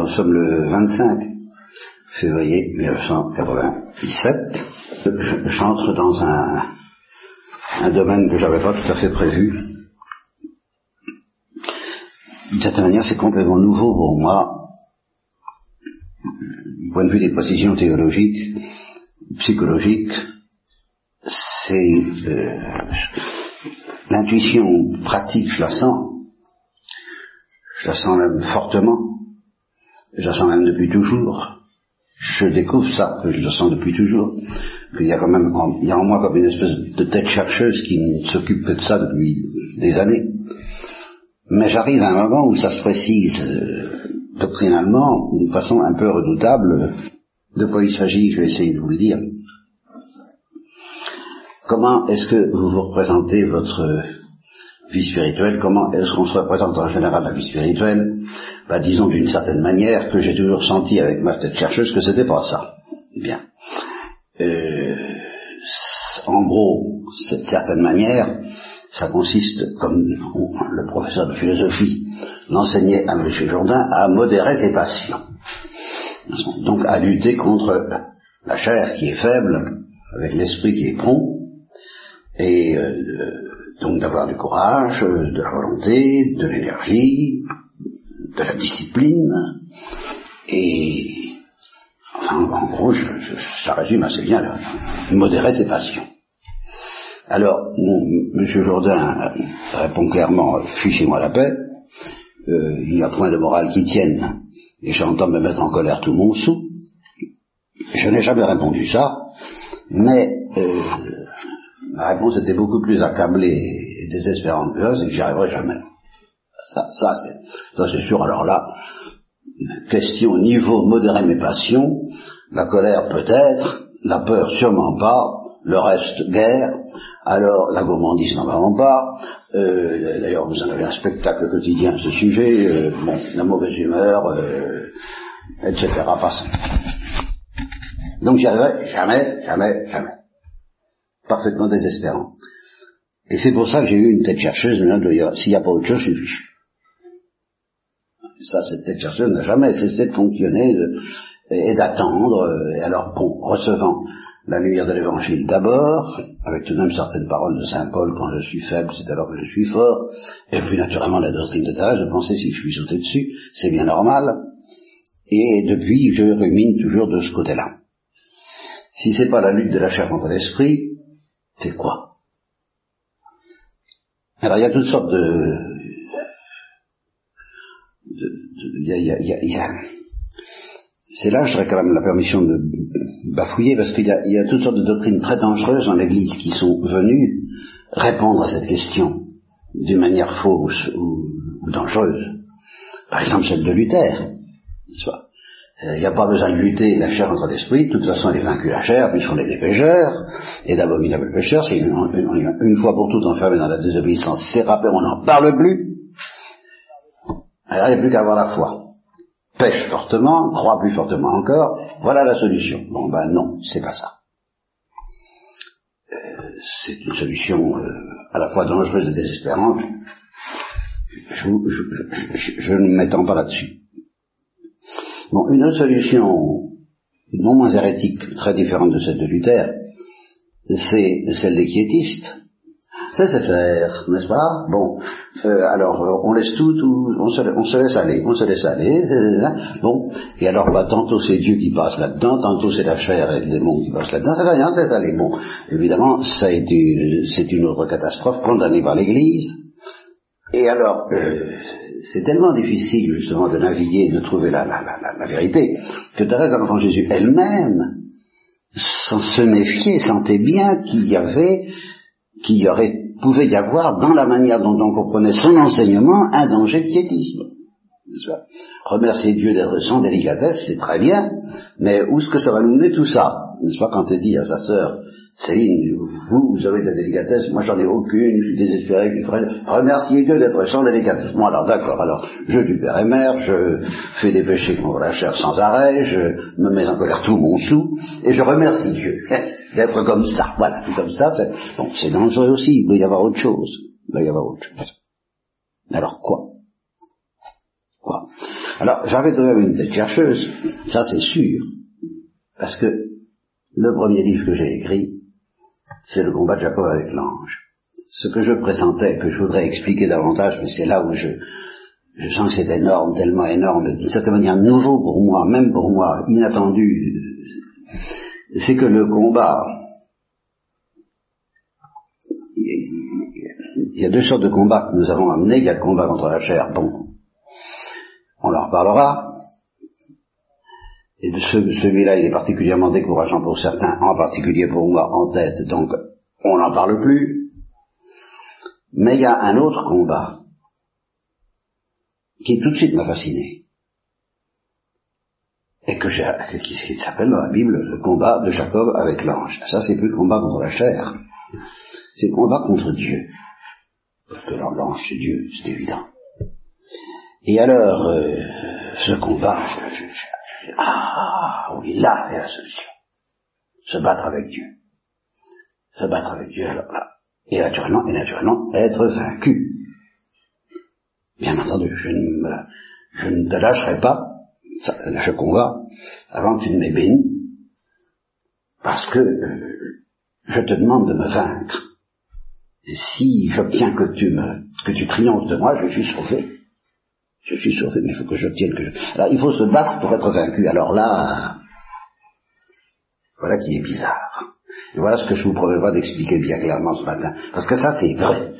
Nous sommes le 25 février 1997. J'entre dans un, domaine que j'avais pas tout à fait prévu. D'une certaine manière, c'est complètement nouveau pour moi, du point de vue des précisions théologiques, psychologiques, c'est euh, l'intuition pratique, je la sens, je la sens même fortement, je la sens même depuis toujours. Je découvre ça, que je la sens depuis toujours, qu'il y a quand même, en, il y a en moi comme une espèce de tête chercheuse qui ne s'occupe que de ça depuis des années. Mais j'arrive à un moment où ça se précise euh, doctrinalement d'une façon un peu redoutable. De quoi il s'agit, je vais essayer de vous le dire. Comment est-ce que vous vous représentez votre vie spirituelle, comment est-ce qu'on se représente en général la vie spirituelle? Bah, Disons d'une certaine manière que j'ai toujours senti avec ma tête chercheuse que c'était pas ça. Bien. Euh, en gros, cette certaine manière, ça consiste, comme le professeur de philosophie l'enseignait à M. Jourdain, à modérer ses passions. Donc à lutter contre la chair qui est faible, avec l'esprit qui est prompt, et euh, donc d'avoir du courage, de la volonté, de l'énergie, de la discipline, et enfin en gros, je, je, ça résume assez bien là, modérer ses passions. Alors, M. Jourdain répond clairement, fichez-moi la paix, euh, il n'y a point de morale qui tienne, et j'entends me mettre en colère tout mon sou. Je n'ai jamais répondu ça, mais euh, ma réponse était beaucoup plus accablée et désespérante que ça, c'est que j'y arriverai jamais. Ça, ça c'est, sûr. Alors là, question niveau modérer mes passions, la colère peut-être, la peur sûrement pas, le reste guerre, alors la gourmandise n'en vraiment pas, euh, d'ailleurs vous en avez un spectacle quotidien à ce sujet, euh, bon, la mauvaise humeur, euh, etc. Passe. Donc j'y arriverai jamais, jamais, jamais parfaitement désespérant. Et c'est pour ça que j'ai eu une tête chercheuse, s'il n'y a pas autre chose, je suis. Ça, cette tête chercheuse n'a jamais cessé de fonctionner et d'attendre, et alors bon, recevant la lumière de l'évangile d'abord, avec tout de même certaines paroles de Saint Paul, quand je suis faible, c'est alors que je suis fort, et puis naturellement la doctrine de Thérèse, je pensais si je suis sauté dessus, c'est bien normal, et depuis je rumine toujours de ce côté-là. Si c'est pas la lutte de la chair contre l'esprit, c'est quoi? Alors il y a toutes sortes de... c'est là, je réclame la permission de bafouiller, parce qu'il y, y, a toutes sortes de doctrines très dangereuses dans l'Église qui sont venues répondre à cette question d'une manière fausse ou, dangereuse. Par exemple, celle de Luther. Il n'y a pas besoin de lutter la chair contre l'esprit, de toute façon elle est vaincue la chair, puisqu'on est des pécheurs, et d'abominables pécheurs, c'est une, fois pour toutes enfermé dans la désobéissance, c'est rappelé, on n'en parle plus. Alors il n'y a plus qu'à avoir la foi. Pêche fortement, croit plus fortement encore, voilà la solution. Bon ben non, c'est pas ça. Euh, c'est une solution euh, à la fois dangereuse et désespérante. Je, ne m'étends pas là-dessus. Bon, une autre solution, non moins hérétique, très différente de celle de Luther, c'est celle des quiétistes. Ça c'est faire, n'est-ce pas? Bon, euh, alors on laisse tout, tout on, se, laisse aller, on se laisse aller, euh, bon, et alors bah, tantôt c'est Dieu qui passe là-dedans, tantôt c'est la chair et le démon qui passe là-dedans, ça va rien, c'est aller. Bon, évidemment, ça a été, c'est une autre catastrophe condamnée par l'Église, et alors, euh, c'est tellement difficile justement de naviguer, de trouver la, la, la, la vérité, que Thérèse de l'Enfant Jésus elle-même, sans se méfier, sentait bien qu'il y avait, qu'il y aurait, pouvait y avoir dans la manière dont on comprenait son enseignement un danger de quiétisme. Remercier Dieu d'être sans délicatesse, c'est très bien, mais où est-ce que ça va nous mener tout ça? N'est-ce pas? Quand il dit à sa sœur, Céline, vous, vous avez de la délicatesse, moi j'en ai aucune, je suis désespéré, je suis Remerciez Dieu d'être sans délicatesse. Moi alors d'accord, alors je du père et mère, je fais des péchés contre la chair sans arrêt, je me mets en colère tout mon sou, et je remercie Dieu d'être comme ça. Voilà, comme ça, c'est bon, c'est dangereux aussi, il doit y avoir autre chose. Il doit y avoir autre chose. Alors quoi? Quoi? Alors, j'avais quand même une tête chercheuse, ça c'est sûr, parce que le premier livre que j'ai écrit, c'est le combat de Jacob avec l'ange. Ce que je pressentais, que je voudrais expliquer davantage, mais c'est là où je, je sens que c'est énorme, tellement énorme, d'une certaine manière nouveau pour moi, même pour moi, inattendu, c'est que le combat, il y a deux sortes de combats que nous avons amenés, il y a le combat contre la chair, bon, on en reparlera, et de celui-là, il est particulièrement décourageant pour certains, en particulier pour moi en tête, donc on n'en parle plus. Mais il y a un autre combat qui tout de suite m'a fasciné. Et que j'ai, qui, qui s'appelle dans la Bible le combat de Jacob avec l'ange. Ça, c'est plus le combat contre la chair. C'est le combat contre Dieu. Parce que l'ange, c'est Dieu, c'est évident. Et alors, euh, ce combat, je, je, ah, oui, là, c'est la solution. Se battre avec Dieu. Se battre avec Dieu, alors là. Et naturellement, et naturellement, être vaincu. Bien entendu, je ne, je ne te lâcherai pas, je combat, avant que tu ne m'aies béni, parce que euh, je te demande de me vaincre. Et si j'obtiens que tu me, que tu triomphes de moi, je suis sauvé. Je suis sauvé, mais il faut que j'obtienne que je... Alors, il faut se battre pour être vaincu. Alors là, voilà qui est bizarre. Et voilà ce que je vous promets pas d'expliquer bien clairement ce matin. Parce que ça, c'est vrai.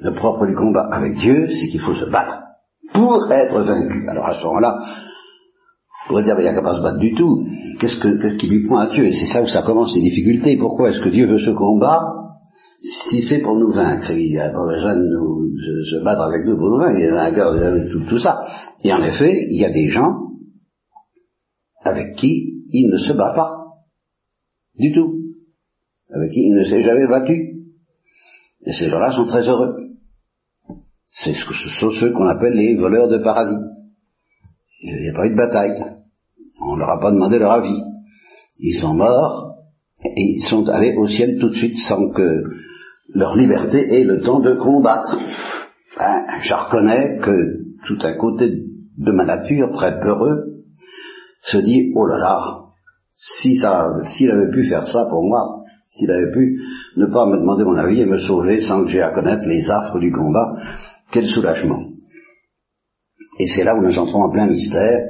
Le propre du combat avec Dieu, c'est qu'il faut se battre pour être vaincu. Alors à ce moment-là, on pourrait dire, il n'y a qu'à pas se battre du tout. Qu'est-ce, que, qu'est-ce qui lui prend à Dieu? Et c'est ça où ça commence les difficultés. Pourquoi est-ce que Dieu veut ce combat? Si c'est pour nous vaincre Il n'y a pas besoin de nous, se, battre avec nous pour nous vaincre. Il y a vainqueur avec tout, tout ça. Et en effet, il y a des gens avec qui il ne se bat pas. Du tout. Avec qui il ne s'est jamais battu. Et ces gens-là sont très heureux. C'est ce, ce sont ceux qu'on appelle les voleurs de paradis. Il n'y a pas eu de bataille. On ne leur a pas demandé leur avis. Ils sont morts et ils sont allés au ciel tout de suite sans que leur liberté ait le temps de combattre. Ben, je reconnais que tout un côté de ma nature, très peureux, se dit, oh là là, si ça, s'il avait pu faire ça pour moi, s'il avait pu ne pas me demander mon avis et me sauver sans que j'aie à connaître les affres du combat, quel soulagement. Et c'est là où nous entrons en plein mystère,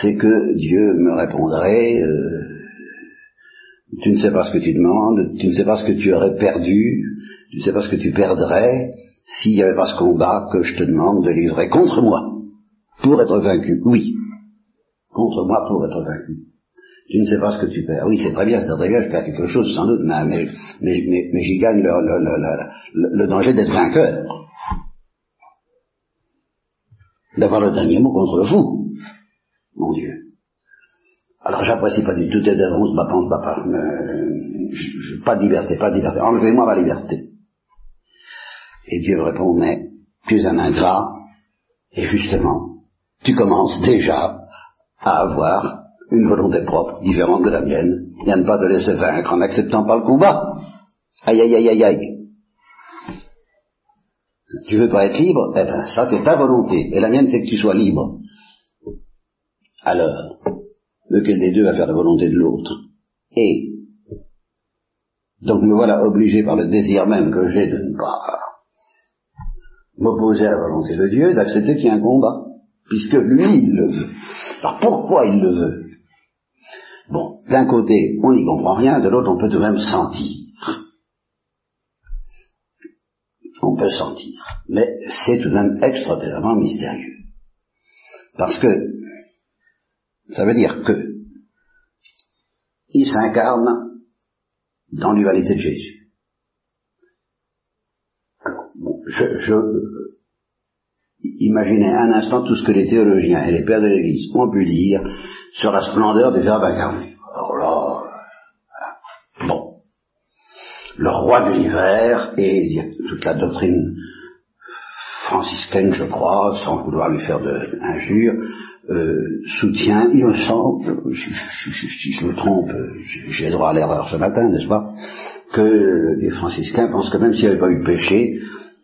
c'est que Dieu me répondrait, euh, tu ne sais pas ce que tu demandes, tu ne sais pas ce que tu aurais perdu, tu ne sais pas ce que tu perdrais s'il n'y avait pas ce combat que je te demande de livrer contre moi, pour être vaincu. Oui, contre moi pour être vaincu. Tu ne sais pas ce que tu perds. Oui, c'est très bien, c'est très bien, je perds quelque chose sans doute, mais, mais, mais, mais j'y gagne le, le, le, le danger d'être vainqueur d'avoir le dernier mot contre vous, mon Dieu. Alors j'apprécie pas du tout, bat pas, on se bat pas. je, pas de liberté, pas de liberté. Enlevez-moi ma liberté. Et Dieu répond, mais tu es un ingrat, et justement, tu commences déjà à avoir une volonté propre, différente de la mienne, et à ne pas te laisser vaincre en n'acceptant pas le combat. Aïe aïe aïe aïe aïe. Tu veux pas être libre? Eh ben, ça c'est ta volonté. Et la mienne c'est que tu sois libre. Alors, lequel des deux va faire la volonté de l'autre Et, donc me voilà obligé par le désir même que j'ai de ne pas m'opposer à la volonté de Dieu, d'accepter qu'il y a un combat. Puisque lui, il le veut. Alors pourquoi il le veut? Bon, d'un côté, on n'y comprend rien, de l'autre, on peut tout de même sentir. on peut sentir. Mais c'est tout de même extraordinairement mystérieux. Parce que ça veut dire que il s'incarne dans l'humanité de Jésus. Alors, bon, je, je imaginez un instant tout ce que les théologiens et les pères de l'Église ont pu dire sur la splendeur du Verbe incarné. le roi de l'hiver, et toute la doctrine franciscaine, je crois, sans vouloir lui faire de injure, euh, soutient, il me semble, si je, me trompe, j'ai droit à l'erreur ce matin, n'est-ce pas, que les franciscains pensent que même s'il n'y avait pas eu péché,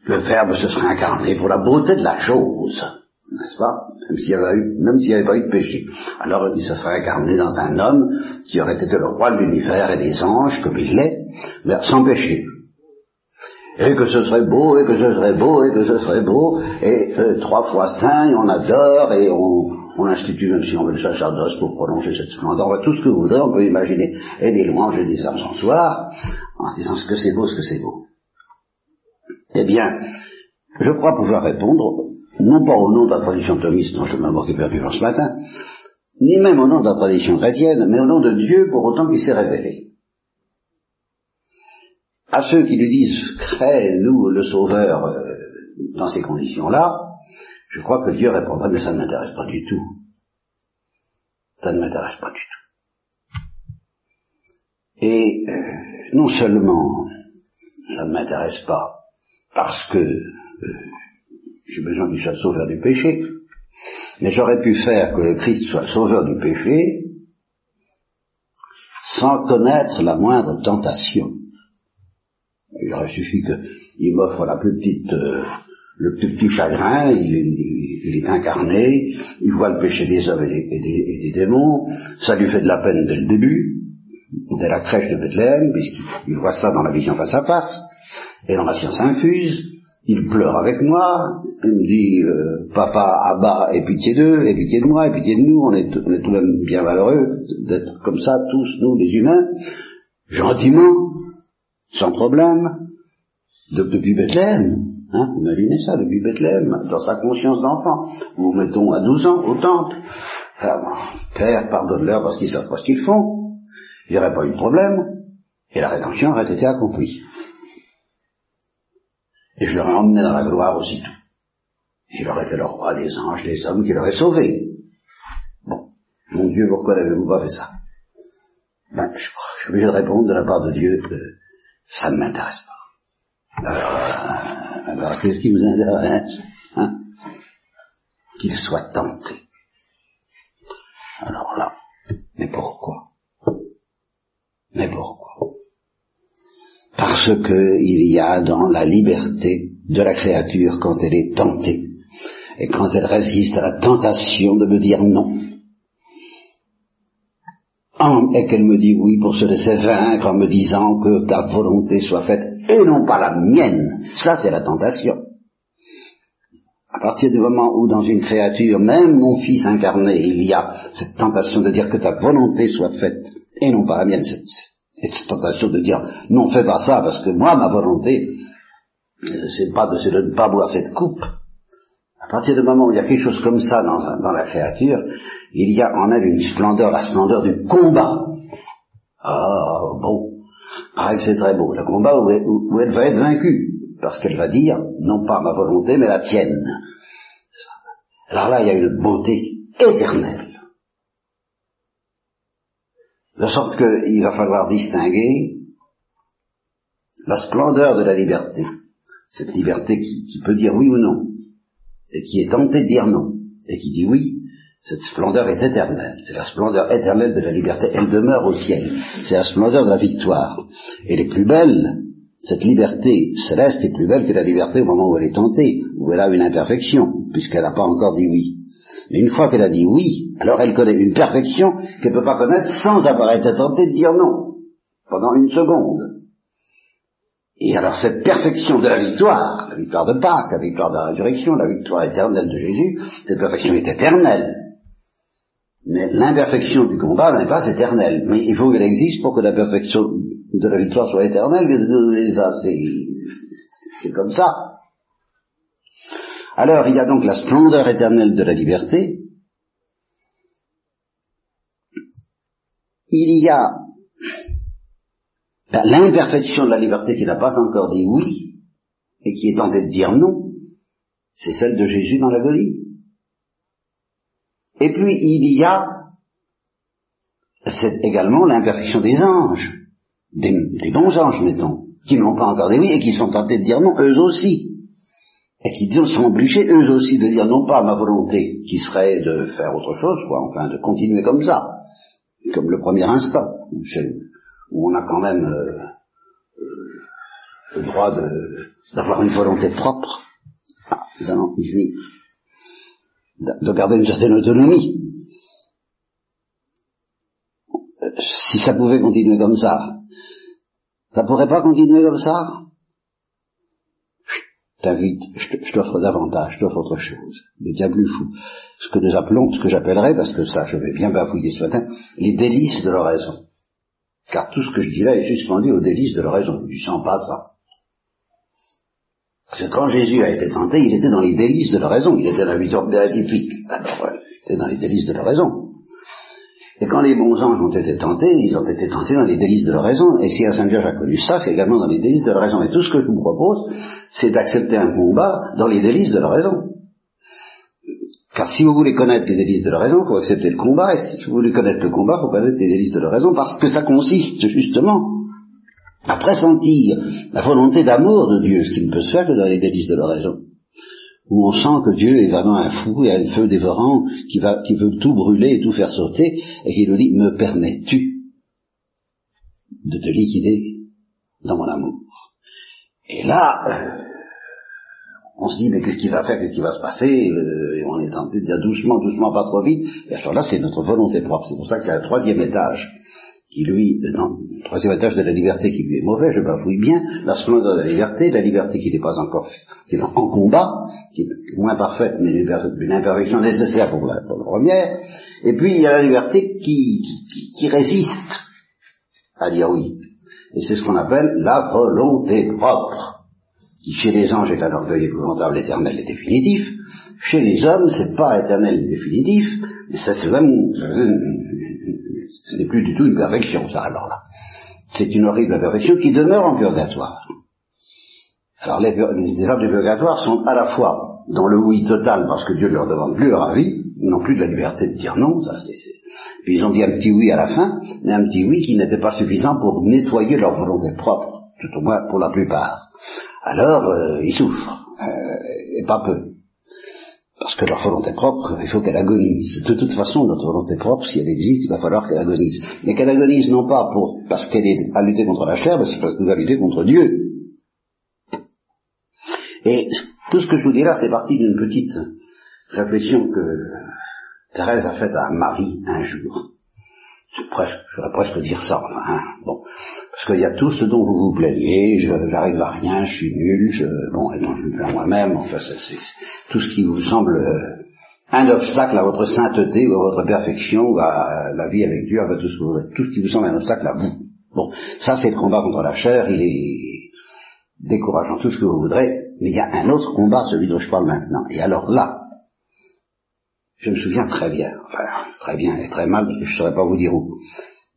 le Verbe se serait incarné pour la beauté de la chose. n'est-ce pas Même s'il n'y avait, avait, pas eu de péché. Alors il se serait incarné dans un homme qui aurait été le roi de l'univers et des anges, comme il l'est, mais sans péché. Et que ce serait beau, et que ce serait beau, et que ce serait beau, et euh, trois fois saint, on adore, et on, on institue, même si on veut le sacerdoce pour prolonger cette splendeur, on va tout ce que vous voudrez, on peut imaginer, et des louanges et des soir, en disant ce que c'est beau, ce que c'est beau. Eh bien, je crois pouvoir répondre, non pas au nom de la tradition thomiste dont je m'en perdu ce matin, ni même au nom de la tradition chrétienne, mais au nom de Dieu pour autant qu'il s'est révélé. À ceux qui lui disent, crée-nous le Sauveur euh, dans ces conditions-là, je crois que Dieu répondra, mais ça ne m'intéresse pas du tout. Ça ne m'intéresse pas du tout. Et euh, non seulement ça ne m'intéresse pas parce que euh, j'ai besoin qu'il soit sauveur du péché, mais j'aurais pu faire que Christ soit sauveur du péché sans connaître la moindre tentation. Il aurait suffi qu'il m'offre la plus petite, euh, le petit chagrin, il, est incarné, il voit le péché des hommes et des, démons, ça lui fait de la peine dès le début, dès la crèche de Bethléem, puisqu'il voit ça dans la vision face à face, et dans la science infuse, il pleure avec moi, il me dit euh, Papa, Abba, aie pitié d'eux, aie pitié de moi, aie pitié de nous, on est, tout de même bien malheureux d'être comme ça, tous nous les humains, gentiment, sans problème, depuis Bethléem. Hein, imaginez ça, depuis Bethléem, dans sa conscience d'enfant. Nous mettons à 12 ans au temple. Père, pardonne-leur parce qu'ils savent pas ce qu'ils font. Il n'y aurait pas eu de problème. Et la rédemption aurait été accomplie et je l'aurais emmené dans la gloire aussitôt. Il aurait été le roi des anges, des hommes qui l'aurait sauvé. Bon, mon Dieu, pourquoi n'avez-vous pas fait ça? Ben, je, je suis obligé de répondre de la part de Dieu que ça ne m'intéresse pas. Alors, alors qu'est-ce qui vous intéresse hein? Qu'il soit tenté. Alors là, mais pourquoi? Mais pourquoi? Parce qu'il y a dans la liberté de la créature quand elle est tentée. Et quand elle résiste à la tentation de me dire non et qu'elle me dit oui pour se laisser vaincre en me disant que ta volonté soit faite et non pas la mienne. Ça, c'est la tentation. À partir du moment où dans une créature, même mon fils incarné, il y a cette tentation de dire que ta volonté soit faite et non pas la mienne, et cette tentation de dire non, fais pas ça, parce que moi, ma volonté, euh, c'est pas de, de ne pas boire cette coupe. Partir du moment où il y a quelque chose comme ça dans, la créature, il y a en elle une splendeur, la splendeur du combat. Ah, bon, pareil c'est très beau, le combat où elle va être vaincue, parce qu'elle va dire, non pas ma volonté, mais la tienne. Alors là, il y a une beauté éternelle. De sorte qu'il va falloir distinguer la splendeur de la liberté, cette liberté qui, peut dire oui ou non, et qui est tentée de dire non, et qui dit oui, cette splendeur est éternelle. C'est la splendeur éternelle de la liberté. Elle demeure au ciel. C'est la splendeur de la victoire. Elle est plus belle, cette liberté céleste est plus belle que la liberté au moment où elle est tentée, où elle a une imperfection, puisqu'elle n'a pas encore dit oui. Mais une fois qu'elle a dit oui, alors elle connaît une perfection qu'elle ne peut pas connaître sans avoir été tentée de dire non, pendant une seconde. Et alors cette perfection de la victoire, la victoire de Pâques, la victoire de la résurrection, la victoire éternelle de Jésus, cette perfection est éternelle. Mais l'imperfection du combat n'est pas éternelle. Mais il faut qu'elle existe pour que la perfection de la victoire soit éternelle. C'est comme ça. Alors il y a donc la splendeur éternelle de la liberté, il y a l'imperfection de la liberté qui n'a pas encore dit oui et qui est tentée de dire non, c'est celle de Jésus dans l'agonie. Et puis il y a c'est également l'imperfection des anges, des, bons anges, mettons, qui n'ont pas encore dit oui et qui sont tentés de dire non, eux aussi et qui sont obligés eux aussi de dire non pas ma volonté, qui serait de faire autre chose, quoi, enfin de continuer comme ça, comme le premier instant, où on a quand même euh, euh, le droit d'avoir une volonté propre. Ah, nous allons de garder une certaine autonomie. Si ça pouvait continuer comme ça, ça pourrait pas continuer comme ça? T'invite, je t'offre davantage, je t'offre autre chose, bien plus fou. Ce que nous appelons, ce que j'appellerais, parce que ça je vais bien bafouiller ce matin, les délices de l'oraison. Car tout ce que je dis là est suspendu aux délices de l'oraison. Tu sens pas ça. Parce que quand Jésus a été tenté, il était dans les délices de l'oraison, il était dans la vision béatifique. il était dans les délices de l'oraison. Et quand les bons anges ont été tentés, ils ont été tentés dans les délices de l'oraison. Et si un Saint Vierge a connu ça, c'est également dans les délices de l'oraison. Et tout ce que je vous propose, c'est d'accepter un combat dans les délices de l'oraison. Car si vous voulez connaître les délices de la raison, il faut accepter le combat, et si vous voulez connaître le combat, il faut connaître les délices de la raison, parce que ça consiste justement à pressentir la volonté d'amour de Dieu, ce qui ne peut se faire que dans les délices de la raison, où on sent que Dieu est vraiment un fou et un feu dévorant qui, va, qui veut tout brûler et tout faire sauter, et qui nous dit, me permets-tu de te liquider dans mon amour? Et là, euh, on se dit, mais qu'est-ce qu'il va faire, qu'est-ce qui va se passer? Euh, Et on est tenté de dire doucement, doucement, pas trop vite. Et à ce là c'est notre volonté propre. C'est pour ça qu'il y a un troisième étage qui lui, euh, non, le troisième étage de la liberté qui lui est mauvais, je bafouille bien, la splendeur de la liberté, la liberté qui n'est pas encore, qui est en combat, qui est moins parfaite, mais une imperfection nécessaire pour la, première, et puis il y a la liberté qui, qui, qui résiste à dire oui. Et c'est ce qu'on appelle la volonté propre chez les anges est un orgueil épouvantable, éternel et définitif, chez les hommes, c'est pas éternel et définitif, mais ça c'est même, ce n'est plus du tout une perfection, ça alors là. C'est une horrible perfection qui demeure en purgatoire. Alors les, les, hommes du purgatoire sont à la fois dans le oui total parce que Dieu leur demande plus leur avis, ils n'ont plus de la liberté de dire non, ça c'est. Puis ils ont dit un petit oui à la fin, mais un petit oui qui n'était pas suffisant pour nettoyer leur volonté propre, tout au moins pour la plupart alors euh, ils souffrent, euh, et pas peu. Parce que leur volonté propre, il faut qu'elle agonise. De toute façon, notre volonté propre, si elle existe, il va falloir qu'elle agonise. Mais qu'elle agonise non pas pour, parce qu'elle est à lutter contre la chair, mais c'est parce qu'elle va lutter contre Dieu. Et tout ce que je vous dis là, c'est parti d'une petite réflexion que Thérèse a faite à Marie un jour c'est presque, je vais presque dire ça, hein, bon, parce qu'il y a tout ce dont vous vous plaignez, j'arrive à rien, je suis nul, je, bon, et donc je me plains moi-même, enfin, c'est tout ce qui vous semble euh, un obstacle à votre sainteté ou à votre perfection ou à la vie avec Dieu, à tout ce, que vous, tout ce qui vous semble un obstacle à vous. Bon, ça c'est le combat contre la chair, il est décourageant, tout ce que vous voudrez, mais il y a un autre combat, celui dont je parle maintenant. Et alors là, je me souviens très bien, enfin très bien et très mal, je ne saurais pas vous dire où.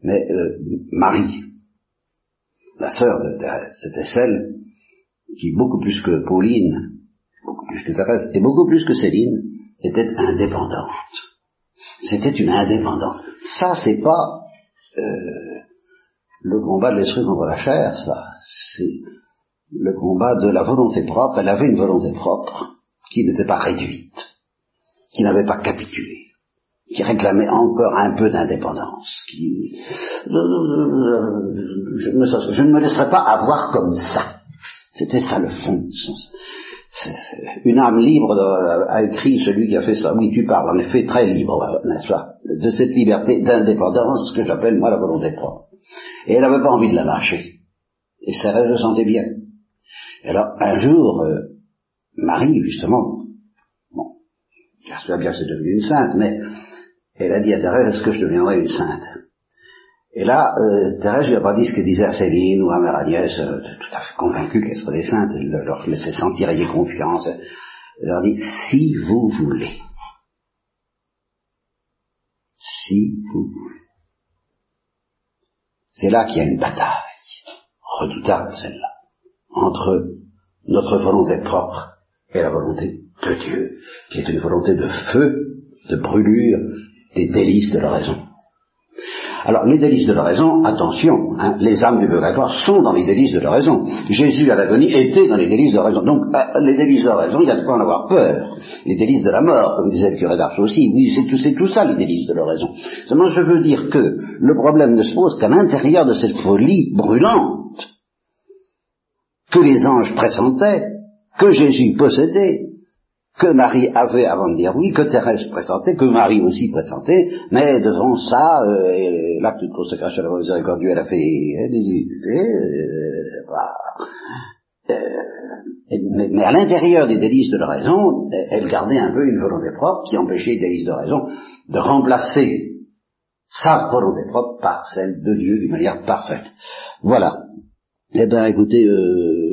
Mais euh, Marie, la sœur de Thérèse, c'était celle qui, beaucoup plus que Pauline, beaucoup plus que Thérèse, et beaucoup plus que Céline, était indépendante. C'était une indépendante. Ça, c'est pas euh, le combat de l'esprit contre la chair, ça. C'est le combat de la volonté propre. Elle avait une volonté propre qui n'était pas réduite qui n'avait pas capitulé, qui réclamait encore un peu d'indépendance, qui... Je, ne me laisserai pas avoir comme ça. C'était ça le fond. Une âme libre a écrit celui qui a fait ça. Oui, tu parles en effet très libre, n'est-ce pas De cette liberté d'indépendance que j'appelle moi la volonté propre. Et elle n'avait pas envie de la lâcher. Et ça, elle le sentait bien. Et alors, un jour, euh, Marie, justement, J'espère bien que c'est devenu une sainte, mais elle a dit à Thérèse, est-ce que je deviendrai une sainte? Et là, euh, Thérèse lui a pas dit ce que disait à Céline ou à Mère Agnès, euh, tout à fait convaincue qu'elle serait des saintes, elle leur laissait sentir ayez confiance. Elle leur dit, si vous voulez, si vous voulez. C'est là qu'il y a une bataille, redoutable celle-là, entre notre volonté propre et la volonté de Dieu, qui est une volonté de feu, de brûlure, des délices de la raison. Alors, les délices de la raison, attention, hein, les âmes du purgatoire sont dans les délices de la raison. Jésus à l'agonie était dans les délices de la raison. Donc, euh, les délices de la raison, il y a de quoi en avoir peur. Les délices de la mort, comme disait le curé d'Arche aussi, oui, c'est tout, tout, ça, les délices de la raison. Seulement, je veux dire que le problème ne se pose qu'à l'intérieur de cette folie brûlante que les anges pressentaient, que Jésus possédait, que Marie avait avant de dire oui, que Thérèse pressentait, que Marie aussi pressentait, mais devant ça, euh, l'acte de consécration de la miséricorde, elle a fait euh, euh, mais, mais, à l'intérieur des délices de la raison, elle gardait un peu une volonté propre qui empêchait les délices de raison de remplacer sa volonté propre par celle de Dieu d'une manière parfaite. Voilà. Eh bien, écoutez, euh,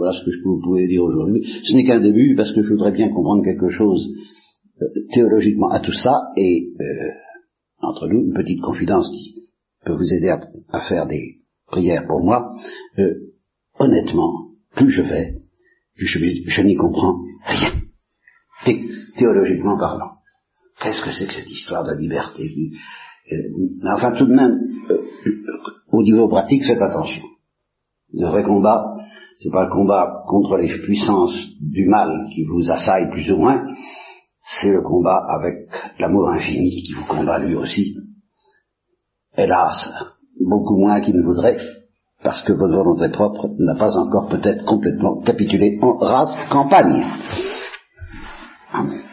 voilà ce que je pouvais dire aujourd'hui. Ce n'est qu'un début parce que je voudrais bien comprendre quelque chose euh, théologiquement à tout ça et euh, entre nous une petite confidence qui peut vous aider à, faire des prières pour moi. honnêtement, plus je vais, je, je n'y comprends rien, théologiquement parlant. Qu'est-ce que c'est que cette histoire de liberté qui, enfin tout de même, au niveau pratique, faites attention. Le vrai combat, c'est pas le combat contre les puissances du mal qui vous assaillent plus ou moins, c'est le combat avec l'amour infini qui vous combat lui aussi. Hélas, beaucoup moins qu'il ne voudrait, parce que votre volonté propre n'a pas encore peut-être complètement capitulé en race campagne. Amen.